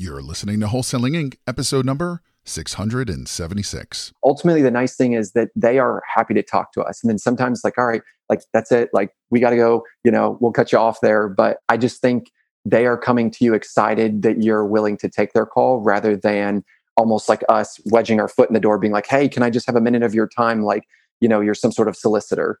You're listening to Wholesaling Inc., episode number 676. Ultimately, the nice thing is that they are happy to talk to us. And then sometimes, like, all right, like, that's it. Like, we got to go, you know, we'll cut you off there. But I just think they are coming to you excited that you're willing to take their call rather than almost like us wedging our foot in the door, being like, hey, can I just have a minute of your time? Like, you know, you're some sort of solicitor.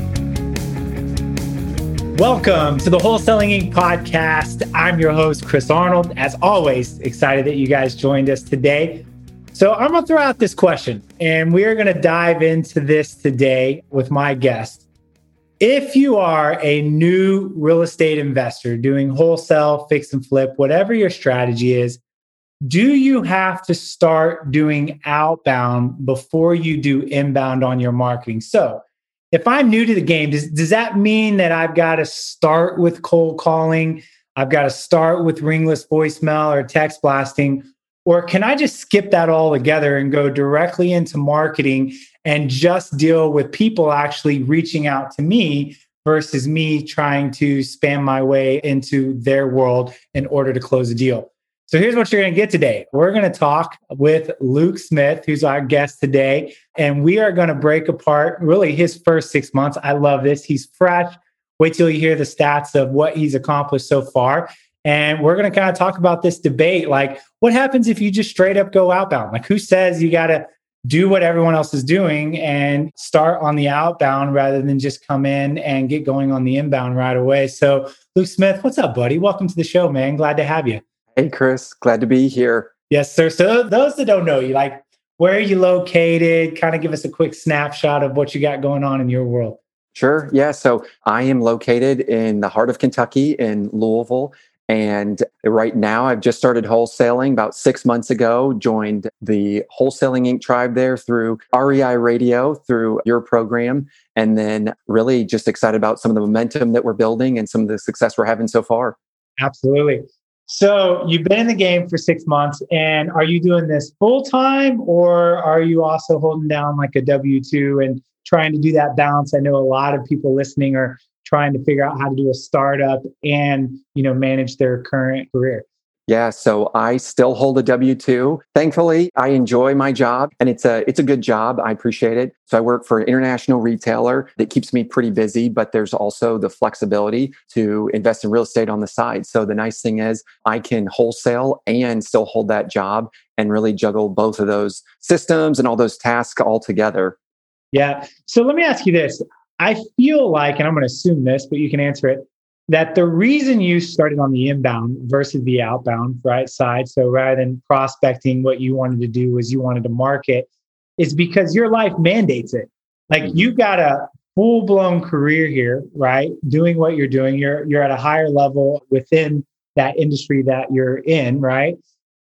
Welcome to the Wholesaling Inc. podcast. I'm your host, Chris Arnold. As always, excited that you guys joined us today. So, I'm going to throw out this question, and we are going to dive into this today with my guest. If you are a new real estate investor doing wholesale, fix and flip, whatever your strategy is, do you have to start doing outbound before you do inbound on your marketing? So, if I'm new to the game, does, does that mean that I've got to start with cold calling? I've got to start with ringless voicemail or text blasting? Or can I just skip that all together and go directly into marketing and just deal with people actually reaching out to me versus me trying to spam my way into their world in order to close a deal? So here's what you're going to get today. We're going to talk with Luke Smith, who's our guest today, and we are going to break apart really his first six months. I love this. He's fresh. Wait till you hear the stats of what he's accomplished so far. And we're going to kind of talk about this debate like, what happens if you just straight up go outbound? Like, who says you got to do what everyone else is doing and start on the outbound rather than just come in and get going on the inbound right away? So, Luke Smith, what's up, buddy? Welcome to the show, man. Glad to have you. Hey, Chris, glad to be here. Yes, sir. So, those that don't know you, like, where are you located? Kind of give us a quick snapshot of what you got going on in your world. Sure. Yeah. So, I am located in the heart of Kentucky in Louisville. And right now, I've just started wholesaling about six months ago, joined the Wholesaling Inc. tribe there through REI Radio, through your program. And then really just excited about some of the momentum that we're building and some of the success we're having so far. Absolutely. So you've been in the game for six months, and are you doing this full time, or are you also holding down like a W two and trying to do that balance? I know a lot of people listening are trying to figure out how to do a startup and you know manage their current career. Yeah, so I still hold a W2. Thankfully, I enjoy my job and it's a it's a good job. I appreciate it. So I work for an international retailer that keeps me pretty busy, but there's also the flexibility to invest in real estate on the side. So the nice thing is I can wholesale and still hold that job and really juggle both of those systems and all those tasks all together. Yeah. So let me ask you this. I feel like, and I'm going to assume this, but you can answer it that the reason you started on the inbound versus the outbound right side so rather than prospecting what you wanted to do was you wanted to market is because your life mandates it. Like mm-hmm. you've got a full blown career here right doing what you're doing. You're you're at a higher level within that industry that you're in right?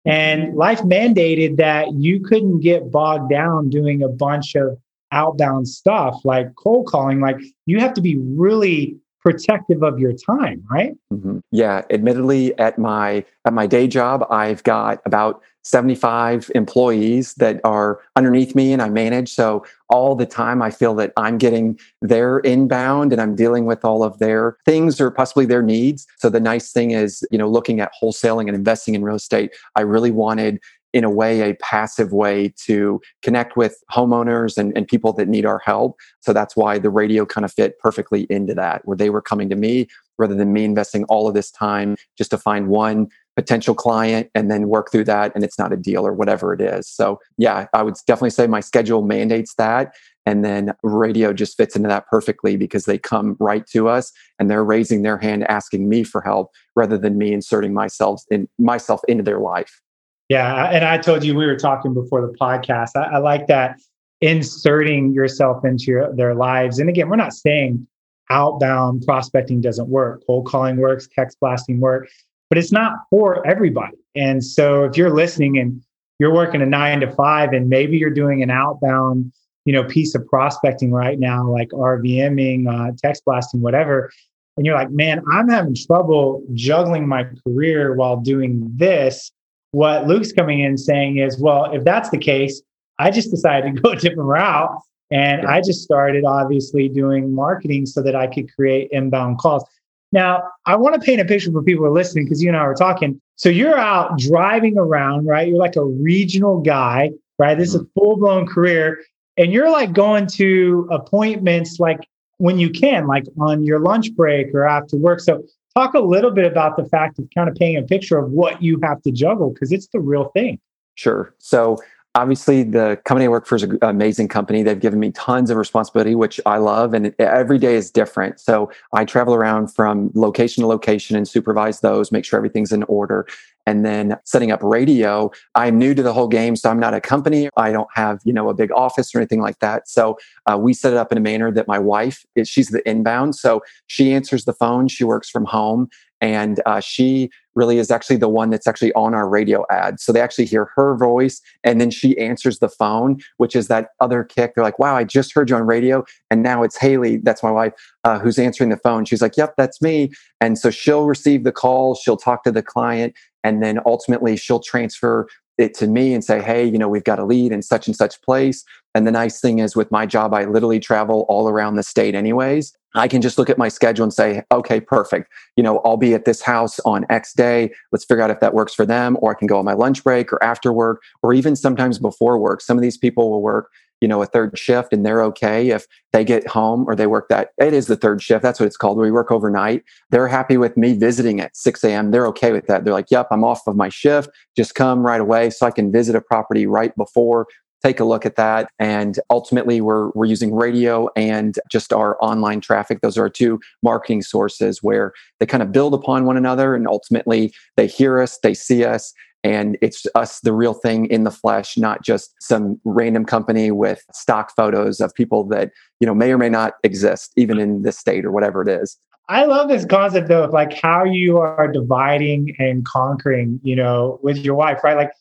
And life mandated that you couldn't get bogged down doing a bunch of outbound stuff like cold calling. Like you have to be really protective of your time right? Mm-hmm. yeah admittedly at my at my day job i've got about 75 employees that are underneath me and i manage. So all the time i feel that i'm getting their inbound and i'm dealing with all of their things or possibly their needs. So the nice thing is you know looking at wholesaling and investing in real estate i really wanted in a way a passive way to connect with homeowners and, and people that need our help. So that's why the radio kind of fit perfectly into that where they were coming to me rather than me investing all of this time just to find one potential client and then work through that and it's not a deal or whatever it is. So yeah i would definitely say my schedule mandates that and then radio just fits into that perfectly because they come right to us and they're raising their hand asking me for help rather than me inserting myself in myself into their life yeah. And I told you we were talking before the podcast. I, I like that inserting yourself into your, their lives. And again, we're not saying outbound prospecting doesn't work. Cold calling works, text blasting work, but it's not for everybody. And so if you're listening and you're working a nine to five and maybe you're doing an outbound, you know, piece of prospecting right now, like RVMing, uh, text blasting, whatever. And you're like, man, I'm having trouble juggling my career while doing this. What Luke's coming in saying is, well, if that's the case, I just decided to go a different route. And I just started obviously doing marketing so that I could create inbound calls. Now, I want to paint a picture for people who are listening because you and I were talking. So you're out driving around, right? You're like a regional guy, right? This is a mm-hmm. full blown career. And you're like going to appointments like when you can, like on your lunch break or after work. So talk a little bit about the fact of kind of painting a picture of what you have to juggle because it's the real thing. Sure. So obviously the company I work for is an amazing company. They've given me tons of responsibility, which I love, and every day is different. So I travel around from location to location and supervise those, make sure everything's in order. And then setting up radio, I'm new to the whole game, so I'm not a company. I don't have you know a big office or anything like that. So uh, we set it up in a manner that my wife, is, she's the inbound, so she answers the phone. She works from home, and uh, she really is actually the one that's actually on our radio ad. So they actually hear her voice and then she answers the phone, which is that other kick. They're like, wow, I just heard you on radio. And now it's Haley, that's my wife, uh, who's answering the phone. She's like, yep, that's me. And so she'll receive the call, she'll talk to the client, and then ultimately she'll transfer it to me and say, hey, you know, we've got a lead in such and such place. And the nice thing is with my job, I literally travel all around the state anyways. I can just look at my schedule and say, okay, perfect. You know, I'll be at this house on X day. Let's figure out if that works for them. Or I can go on my lunch break or after work, or even sometimes before work. Some of these people will work, you know, a third shift and they're okay if they get home or they work that. It is the third shift. That's what it's called. We work overnight. They're happy with me visiting at 6 a.m. They're okay with that. They're like, yep, I'm off of my shift. Just come right away so I can visit a property right before take a look at that. And ultimately, we're, we're using radio and just our online traffic. Those are our two marketing sources where they kind of build upon one another. And ultimately, they hear us, they see us, and it's us, the real thing in the flesh, not just some random company with stock photos of people that, you know, may or may not exist, even in this state or whatever it is. I love this concept though of like how you are dividing and conquering, you know, with your wife, right? Like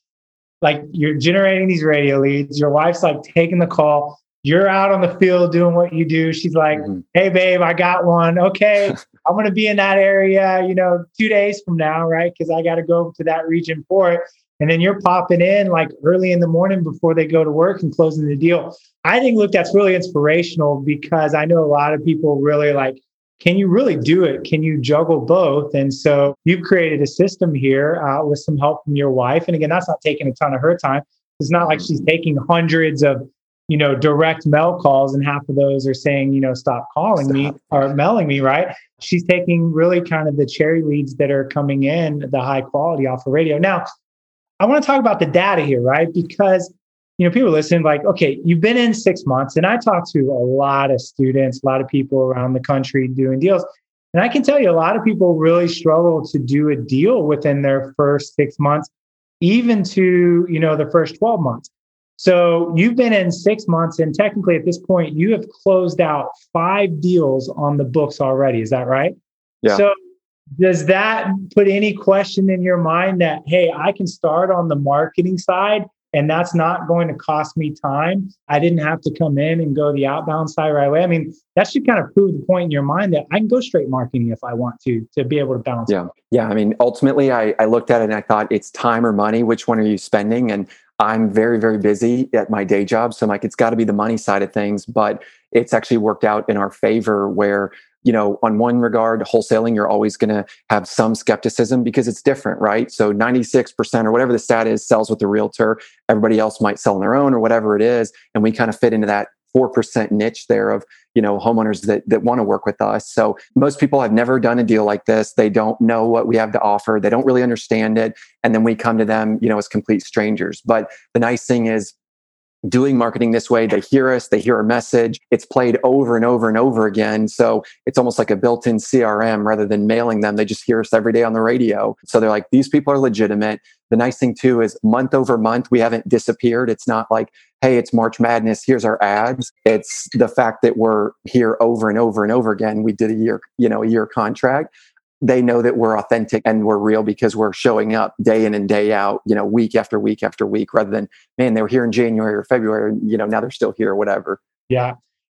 like you're generating these radio leads. Your wife's like taking the call. You're out on the field doing what you do. She's like, mm-hmm. "Hey, babe, I got one. Okay, I'm going to be in that area. You know, two days from now, right? Because I got to go to that region for it." And then you're popping in like early in the morning before they go to work and closing the deal. I think, look, that's really inspirational because I know a lot of people really like can you really do it? Can you juggle both? And so you've created a system here uh, with some help from your wife. And again, that's not taking a ton of her time. It's not like she's taking hundreds of, you know, direct mail calls and half of those are saying, you know, stop calling stop. me or mailing me, right? She's taking really kind of the cherry leads that are coming in, the high quality off of radio. Now, I want to talk about the data here, right? Because you know, people listen like, okay, you've been in six months, and I talk to a lot of students, a lot of people around the country doing deals. And I can tell you, a lot of people really struggle to do a deal within their first six months, even to, you know, the first 12 months. So you've been in six months, and technically at this point, you have closed out five deals on the books already. Is that right? Yeah. So does that put any question in your mind that, hey, I can start on the marketing side and that's not going to cost me time. I didn't have to come in and go the outbound side right away. I mean, that should kind of prove the point in your mind that I can go straight marketing if I want to, to be able to balance. Yeah. Yeah. I mean, ultimately, I, I looked at it and I thought it's time or money. Which one are you spending? And I'm very, very busy at my day job. So I'm like, it's got to be the money side of things. But it's actually worked out in our favor where you know, on one regard, wholesaling, you're always going to have some skepticism because it's different, right? So 96% or whatever the stat is sells with the realtor. Everybody else might sell on their own or whatever it is. And we kind of fit into that 4% niche there of, you know, homeowners that, that want to work with us. So most people have never done a deal like this. They don't know what we have to offer. They don't really understand it. And then we come to them, you know, as complete strangers. But the nice thing is doing marketing this way. They hear us, they hear our message. It's played over and over and over again. So it's almost like a built in CRM rather than mailing them. They just hear us every day on the radio. So they're like, these people are legitimate. The nice thing too is month over month, we haven't disappeared. It's not like, hey, it's March Madness, here's our ads. It's the fact that we're here over and over and over again. We did a year, you know, a year contract. They know that we're authentic and we're real because we're showing up day in and day out, you know, week after week after week, rather than, man, they were here in January or February, and, you know, now they're still here or whatever. Yeah.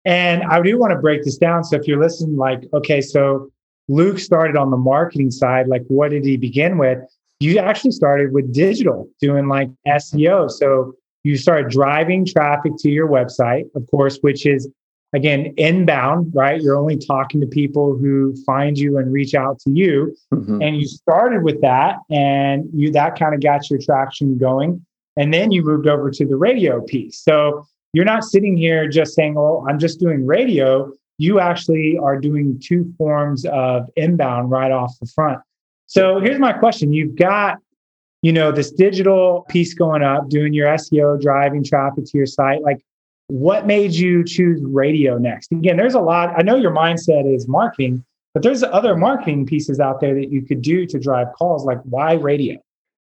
And I do want to break this down. So if you're listening, like, okay, so Luke started on the marketing side. Like, what did he begin with? You actually started with digital, doing like SEO. So you start driving traffic to your website, of course, which is again inbound, right? You're only talking to people who find you and reach out to you. Mm-hmm. And you started with that, and you that kind of got your traction going. And then you moved over to the radio piece. So you're not sitting here just saying, "Oh, I'm just doing radio." You actually are doing two forms of inbound right off the front. So here's my question: You've got you know this digital piece going up doing your seo driving traffic to your site like what made you choose radio next? Again there's a lot i know your mindset is marketing but there's other marketing pieces out there that you could do to drive calls like why radio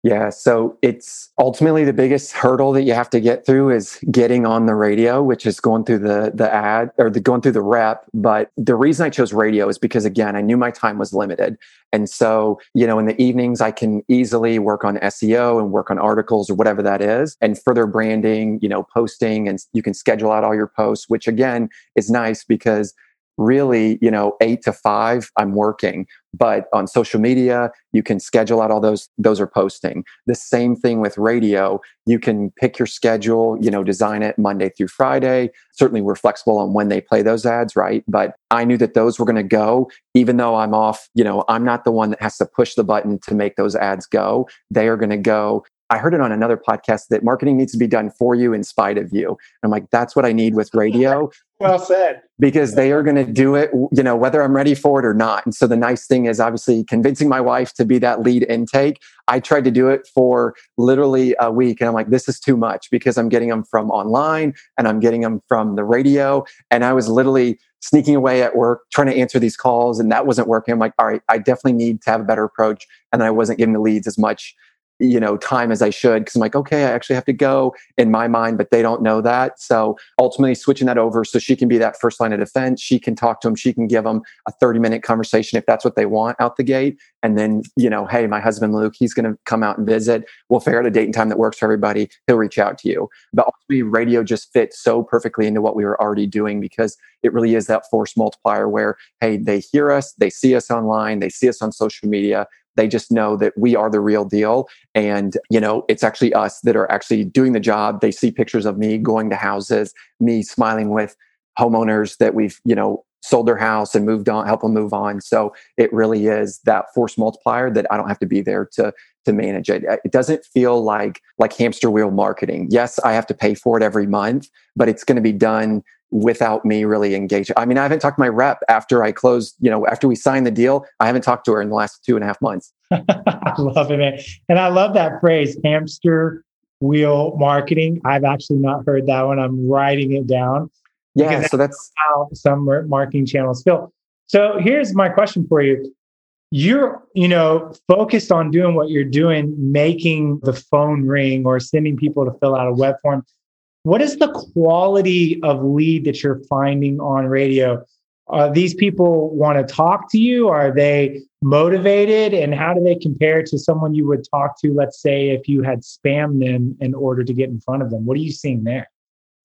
yeah, so it's ultimately the biggest hurdle that you have to get through is getting on the radio, which is going through the the ad or the going through the rep. But the reason I chose radio is because again, I knew my time was limited. And so, you know, in the evenings I can easily work on SEO and work on articles or whatever that is and further branding, you know, posting and you can schedule out all your posts, which again is nice because really, you know, eight to five, I'm working. But on social media, you can schedule out all those, those are posting. The same thing with radio. You can pick your schedule, you know, design it Monday through Friday. Certainly we're flexible on when they play those ads, right? But I knew that those were going to go, even though I'm off, you know, I'm not the one that has to push the button to make those ads go. They are going to go I heard it on another podcast that marketing needs to be done for you in spite of you. I'm like, that's what I need with radio. well said. Because they are going to do it, you know, whether I'm ready for it or not. And so the nice thing is obviously convincing my wife to be that lead intake. I tried to do it for literally a week and I'm like, this is too much because I'm getting them from online and I'm getting them from the radio. And I was literally sneaking away at work, trying to answer these calls, and that wasn't working. I'm like, all right, I definitely need to have a better approach. And I wasn't getting the leads as much you know time as i should because i'm like okay i actually have to go in my mind but they don't know that. So ultimately switching that over so she can be that first line of defense she can talk to them she can give them a 30 minute conversation if that's what they want out the gate and then you know hey my husband luke he's going to come out and visit we'll figure out a date and time that works for everybody he'll reach out to you but ultimately radio just fits so perfectly into what we were already doing because it really is that force multiplier where hey they hear us they see us online they see us on social media they just know that we are the real deal. And, you know, it's actually us that are actually doing the job. They see pictures of me going to houses, me smiling with homeowners that we've, you know, sold their house and moved on, help them move on. So it really is that force multiplier that I don't have to be there to to manage it. It doesn't feel like like hamster wheel marketing. Yes, I have to pay for it every month, but it's going to be done without me really engaging. I mean, I haven't talked to my rep after I closed, you know, after we signed the deal. I haven't talked to her in the last two and a half months. I love it, man. And I love that phrase, hamster wheel marketing. I've actually not heard that one. I'm writing it down. Yeah, so that's how some marketing channels feel. So here's my question for you. You're, you know, focused on doing what you're doing, making the phone ring or sending people to fill out a web form. What is the quality of lead that you're finding on radio? Are these people want to talk to you? Are they motivated? And how do they compare to someone you would talk to, let's say, if you had spammed them in order to get in front of them? What are you seeing there?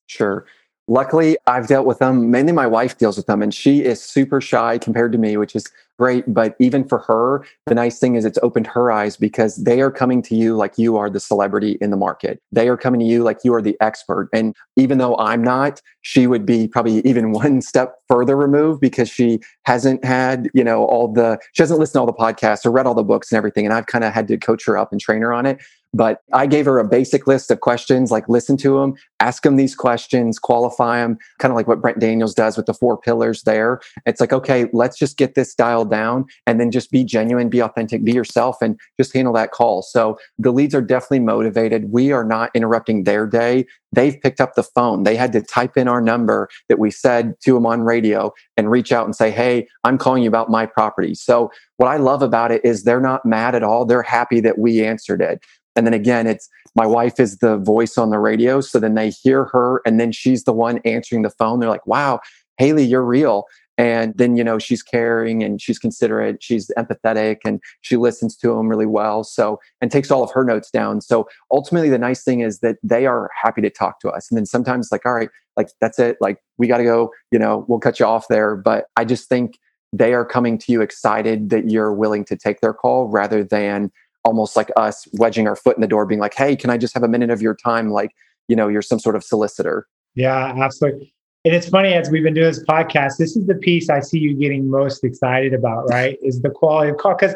Sure. Luckily, I've dealt with them. Mainly my wife deals with them, and she is super shy compared to me, which is great. But even for her, the nice thing is it's opened her eyes because they are coming to you like you are the celebrity in the market. They are coming to you like you are the expert. And even though I'm not, she would be probably even one step further removed because she hasn't had, you know, all the, she hasn't listened to all the podcasts or read all the books and everything. And I've kind of had to coach her up and train her on it. But I gave her a basic list of questions, like listen to them, ask them these questions, qualify them, kind of like what Brent Daniels does with the four pillars there. It's like, okay, let's just get this dialed down and then just be genuine, be authentic, be yourself, and just handle that call. So the leads are definitely motivated. We are not interrupting their day. They've picked up the phone. They had to type in our number that we said to them on radio and reach out and say, Hey, I'm calling you about my property. So what I love about it is they're not mad at all. They're happy that we answered it. And then again, it's my wife is the voice on the radio. So then they hear her and then she's the one answering the phone. They're like, wow, Haley, you're real. And then, you know, she's caring and she's considerate, she's empathetic, and she listens to them really well. So, and takes all of her notes down. So ultimately, the nice thing is that they are happy to talk to us. And then sometimes, like, all right, like, that's it. Like, we got to go, you know, we'll cut you off there. But I just think they are coming to you excited that you're willing to take their call rather than almost like us wedging our foot in the door, being like, hey, can I just have a minute of your time? Like, you know, you're some sort of solicitor. Yeah, absolutely. And it's funny as we've been doing this podcast, this is the piece I see you getting most excited about, right? Is the quality of call. Because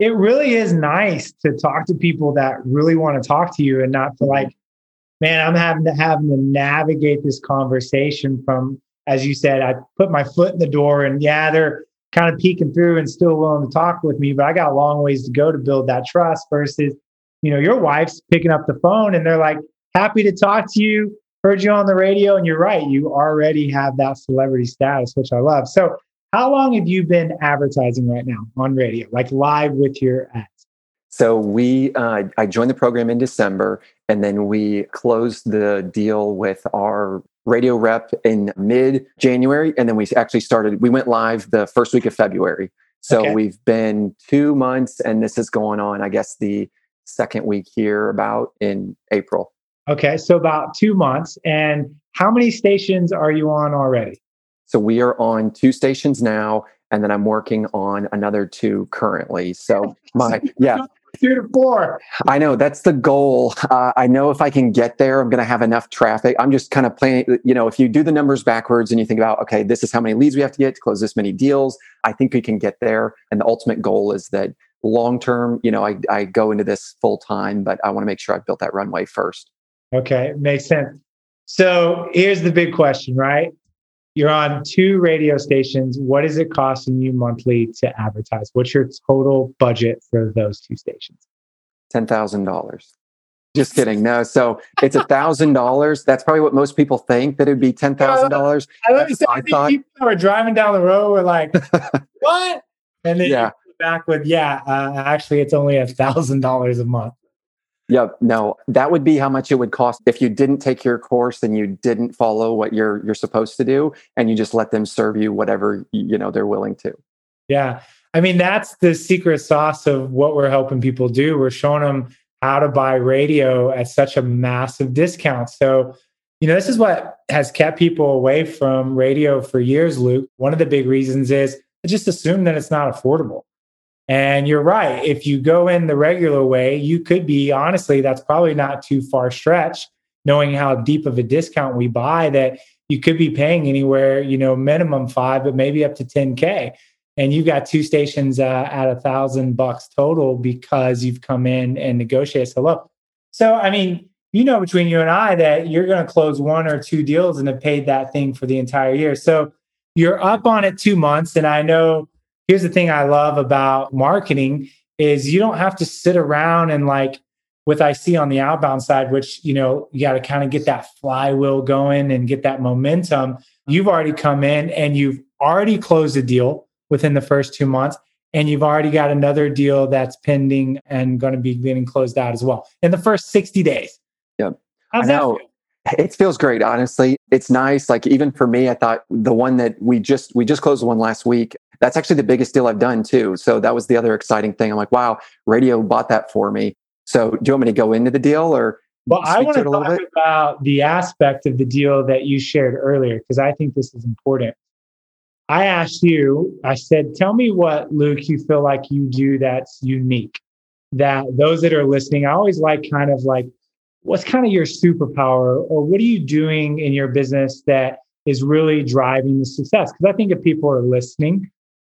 it really is nice to talk to people that really want to talk to you and not to mm-hmm. like, man, I'm having to having to navigate this conversation from, as you said, I put my foot in the door and yeah, they're kind of peeking through and still willing to talk with me, but I got a long ways to go to build that trust versus, you know, your wife's picking up the phone and they're like, happy to talk to you. Heard you on the radio, and you're right. You already have that celebrity status, which I love. So, how long have you been advertising right now on radio, like live with your ads? So we, uh, I joined the program in December, and then we closed the deal with our radio rep in mid January. And then we actually started, we went live the first week of February. So okay. we've been two months, and this is going on, I guess, the second week here about in April. Okay. So about two months. And how many stations are you on already? So we are on two stations now. And then I'm working on another two currently. So my, yeah two to four. I know that's the goal. Uh, I know if I can get there, I'm going to have enough traffic. I'm just kind of playing, you know, if you do the numbers backwards and you think about, okay, this is how many leads we have to get to close this many deals, I think we can get there. And the ultimate goal is that long term, you know, I, I go into this full time, but I want to make sure I've built that runway first. Okay, makes sense. So here's the big question, right? You're on two radio stations. What is it costing you monthly to advertise? What's your total budget for those two stations? Ten thousand dollars. Just kidding. No, so it's a thousand dollars. That's probably what most people think that it'd be ten thousand dollars. I, I thought people were driving down the road were like, "What?" And then yeah. back with, "Yeah, uh, actually, it's only a thousand dollars a month." Yeah, no, that would be how much it would cost if you didn't take your course and you didn't follow what you're you're supposed to do and you just let them serve you whatever you know they're willing to. Yeah. I mean, that's the secret sauce of what we're helping people do. We're showing them how to buy radio at such a massive discount. So, you know, this is what has kept people away from radio for years, Luke. One of the big reasons is just assume that it's not affordable. And you're right. If you go in the regular way, you could be honestly, that's probably not too far stretch, knowing how deep of a discount we buy that you could be paying anywhere, you know, minimum five, but maybe up to 10K. And you've got two stations uh, at a thousand bucks total because you've come in and negotiated so low. So, I mean, you know, between you and I that you're going to close one or two deals and have paid that thing for the entire year. So you're up on it two months. And I know here's the thing I love about marketing is you don't have to sit around and like with I see on the outbound side, which, you know, you got to kind of get that flywheel going and get that momentum. You've already come in and you've already closed a deal within the first two months. And you've already got another deal that's pending and going to be getting closed out as well in the first 60 days. Yep. How's I know. It feels great, honestly. It's nice. Like even for me, I thought the one that we just we just closed one last week. That's actually the biggest deal I've done too. So that was the other exciting thing. I'm like, wow, radio bought that for me. So do you want me to go into the deal or? Well, I want to talk bit? about the aspect of the deal that you shared earlier because I think this is important. I asked you, I said, tell me what, Luke, you feel like you do that's unique. That those that are listening, I always like kind of like what's kind of your superpower or what are you doing in your business that is really driving the success? Because I think if people are listening,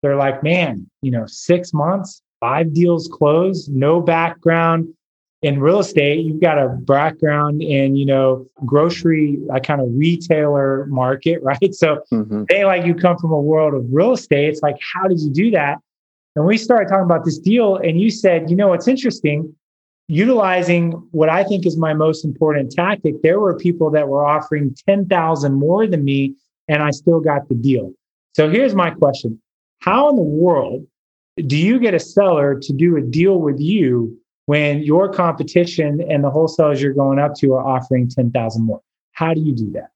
they're like, man, you know, six months, five deals closed, no background in real estate. You've got a background in, you know, grocery, a kind of retailer market, right? So mm-hmm. they like you come from a world of real estate. It's like, how did you do that? And we started talking about this deal, and you said, you know, what's interesting utilizing what I think is my most important tactic, there were people that were offering 10,000 more than me and I still got the deal. So here's my question. How in the world do you get a seller to do a deal with you when your competition and the wholesalers you're going up to are offering 10,000 more? How do you do that?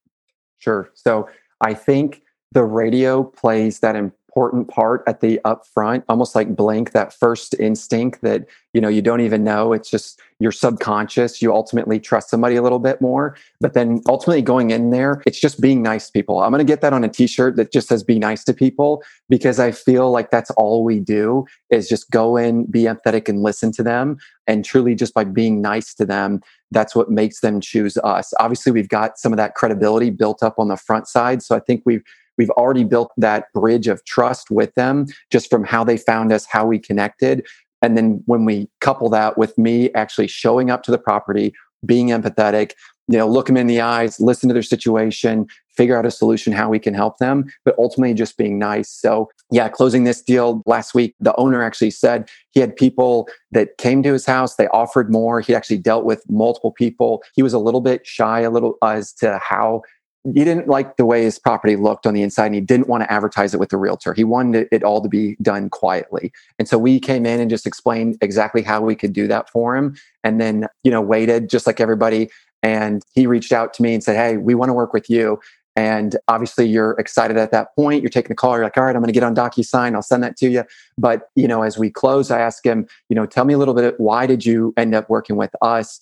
Sure. So I think the radio plays that important part at the upfront, almost like blank, that first instinct that, you know, you don't even know. It's just your subconscious. You ultimately trust somebody a little bit more. But then ultimately going in there, it's just being nice to people. I'm going to get that on a t-shirt that just says be nice to people because I feel like that's all we do is just go in, be empathetic and listen to them. And truly just by being nice to them, that's what makes them choose us. Obviously, we've got some of that credibility built up on the front side. So I think we've we've already built that bridge of trust with them just from how they found us, how we connected. And then when we couple that with me actually showing up to the property, being empathetic, you know, look them in the eyes, listen to their situation, figure out a solution how we can help them, but ultimately just being nice. So, yeah, closing this deal last week, the owner actually said he had people that came to his house, they offered more. He actually dealt with multiple people. He was a little bit shy, a little as to how he didn't like the way his property looked on the inside and he didn't want to advertise it with the realtor. He wanted it all to be done quietly. And so we came in and just explained exactly how we could do that for him. And then, you know, waited just like everybody. And he reached out to me and said, Hey, we want to work with you. And obviously you're excited at that point. You're taking the call. You're like, all right, I'm going to get on DocuSign. I'll send that to you. But, you know, as we close, I ask him, you know, tell me a little bit, why did you end up working with us?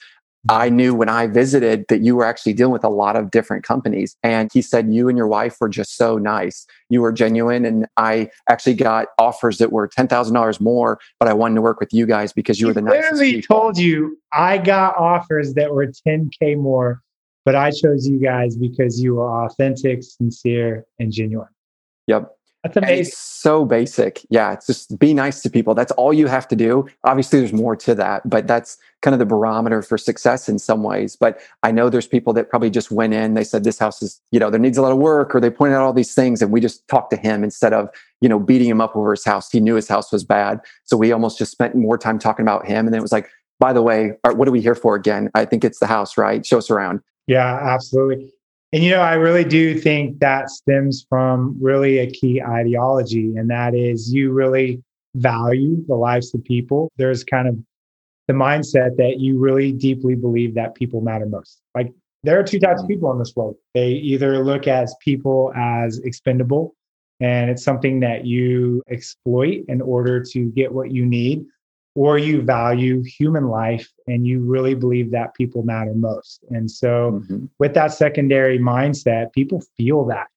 I knew when I visited that you were actually dealing with a lot of different companies. And he said, You and your wife were just so nice. You were genuine. And I actually got offers that were $10,000 more, but I wanted to work with you guys because you he were the nicest. literally people. told you, I got offers that were 10K more, but I chose you guys because you were authentic, sincere, and genuine. Yep. That's And amazing. It's so basic. Yeah. It's just be nice to people. That's all you have to do. Obviously, there's more to that, but that's kind of the barometer for success in some ways. But I know there's people that probably just went in, they said, this house is, you know, there needs a lot of work, or they pointed out all these things. And we just talked to him instead of, you know, beating him up over his house. He knew his house was bad. So we almost just spent more time talking about him. And then it was like, by the way, what are we here for again? I think it's the house, right? Show us around. Yeah, absolutely. And you know, I really do think that stems from really a key ideology, and that is you really value the lives of people. There's kind of the mindset that you really deeply believe that people matter most. Like there are two types of mm. people in this world. They either look as people as expendable, and it's something that you exploit in order to get what you need, or you value human life and you really believe that people matter most. And so, Mhm. with that secondary mindset, people feel that.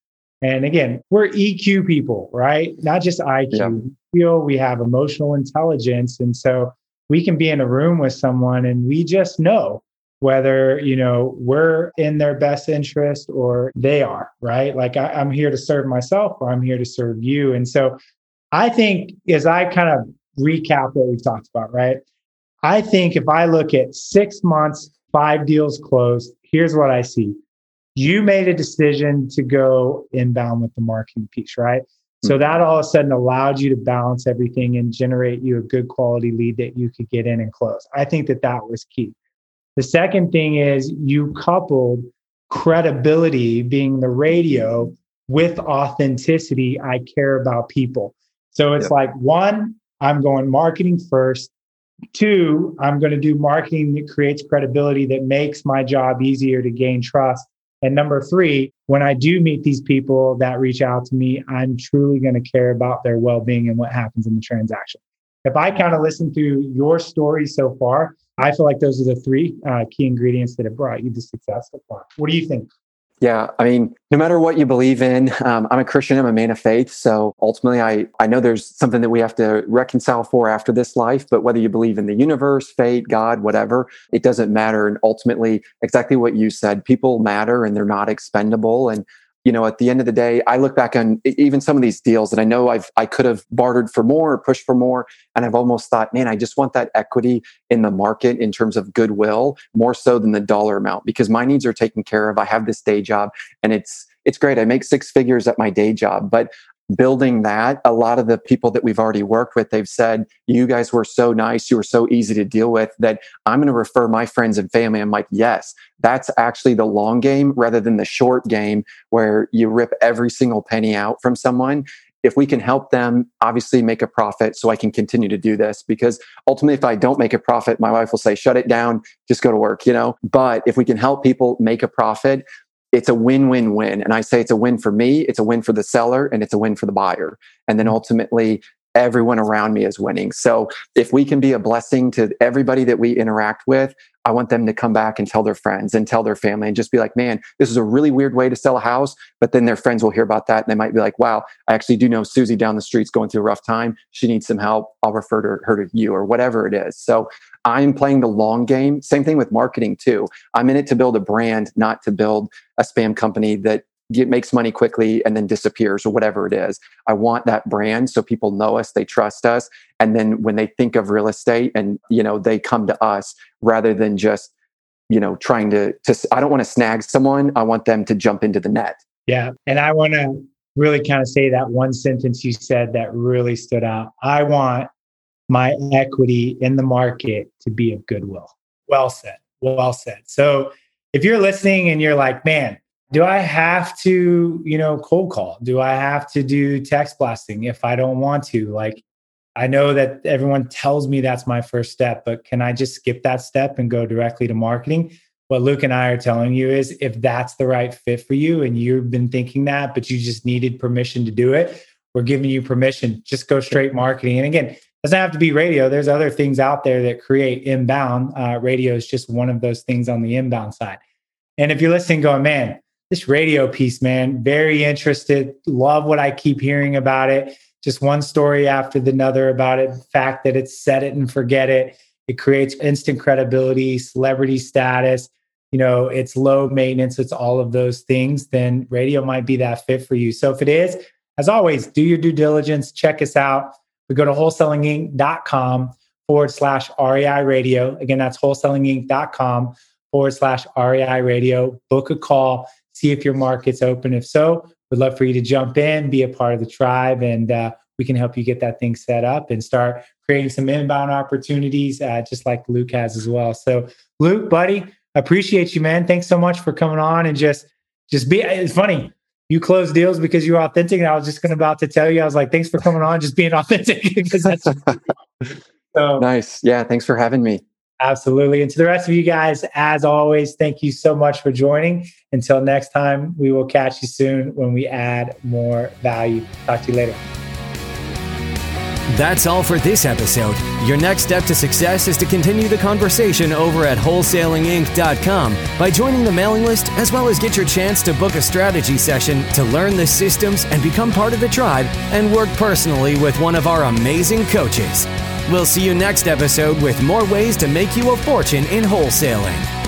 And again, we're EQ people, right? Not just IQ. Yeah. We feel we have emotional intelligence. And so we can be in a room with someone and we just know whether, you know, we're in their best interest or they are, right? Like I, I'm here to serve myself or I'm here to serve you. And so I think as I kind of recap what we've talked about, right? I think if I look at six months, five deals closed, here's what I see. You made a decision to go inbound with the marketing piece, right? So hmm. that all of a sudden allowed you to balance everything and generate you a good quality lead that you could get in and close. I think that that was key. The second thing is you coupled credibility being the radio with authenticity. I care about people. So it's Yep. like one, I'm going marketing first. Two, I'm going to do marketing that creates credibility that makes my job easier to gain trust. And number three, when I do meet these people that reach out to me, I'm truly going to care about their well being and what happens in the transaction. If I kind of listen to your story so far, I feel like those are the three uh, key ingredients that have brought you to success so far. What do you think? Yeah, I mean, no matter what you believe in, um, I'm a Christian. I'm a man of faith. So ultimately, I I know there's something that we have to reconcile for after this life. But whether you believe in the universe, fate, God, whatever, it doesn't matter. And ultimately, exactly what you said, people matter, and they're not expendable. And you know, at the end of the day, I look back on even some of these deals, and I know I've I could have bartered for more or pushed for more, and I've almost thought, man, I just want that equity in the market in terms of goodwill more so than the dollar amount because my needs are taken care of. I have this day job, and it's it's great. I make six figures at my day job, but building that a lot of the people that we've already worked with they've said you guys were so nice you were so easy to deal with that i'm going to refer my friends and family. I'm like yes that's actually the long game rather than the short game where you rip every single penny out from someone. If we can help them obviously make a profit so i can continue to do this because ultimately if i don't make a profit my wife will say shut it down just go to work you know? But if we can help people make a profit it's a win-win-win. And I say it's a win for me, it's a win for the seller, and it's a win for the buyer. And then ultimately, everyone around me is winning. So if we can be a blessing to everybody that we interact with, I want them to come back and tell their friends and tell their family and just be like, man, this is a really weird way to sell a house. But then their friends will hear about that and they might be like, wow, I actually do know Susie down the street's going through a rough time. She needs some help. I'll refer to her to you or whatever it is. So I'm playing the long game. Same thing with marketing too. I'm in it to build a brand, not to build a spam company that get, makes money quickly and then disappears or whatever it is. I want that brand so people know us, they trust us, and then when they think of real estate and you know they come to us rather than just you know trying to to I don't want to snag someone. I want them to jump into the net. Yeah, and I want to really kind of say that one sentence you said that really stood out. I want my equity in the market to be of goodwill. Well said. Well said. So if you're listening and you're like, man, do I have to, you know, cold call? Do I have to do text blasting if I don't want to? Like, I know that everyone tells me that's my first step, but can I just skip that step and go directly to marketing? What Luke and I are telling you is if that's the right fit for you and you've been thinking that, but you just needed permission to do it, we're giving you permission. Just go straight marketing. And again, doesn't have to be radio. There's other things out there that create inbound. Uh, radio is just one of those things on the inbound side. And if you're listening, going, man, this radio piece, man, very interested. Love what I keep hearing about it. Just one story after the another about it. The fact that it's set it and forget it. It creates instant credibility, celebrity status. You know, it's low maintenance. It's all of those things. Then radio might be that fit for you. So if it is, as always, do your due diligence. Check us out. We go to wholesalinginc.com forward slash REI radio. Again, that's wholesalinginc.com forward slash REI radio. Book a call see if your market's open. If so, we'd love for you to jump in, be a part of the tribe, and uh, we can help you get that thing set up and start creating some inbound opportunities, uh, just like Luke has as well. So, Luke, buddy, appreciate you, man. Thanks so much for coming on and just just be. It's funny. You close deals because you're authentic, and I was just going about to tell you, I was like, thanks for coming on, just being authentic because that's so nice. Yeah, thanks for having me. Absolutely. And to the rest of you guys, as always, thank you so much for joining. Until next time, we will catch you soon when we add more value. Talk to you later. That's all for this episode. Your next step to success is to continue the conversation over at wholesalinginc.com by joining the mailing list, as well as get your chance to book a strategy session to learn the systems and become part of the tribe and work personally with one of our amazing coaches. We'll see you next episode with more ways to make you a fortune in wholesaling.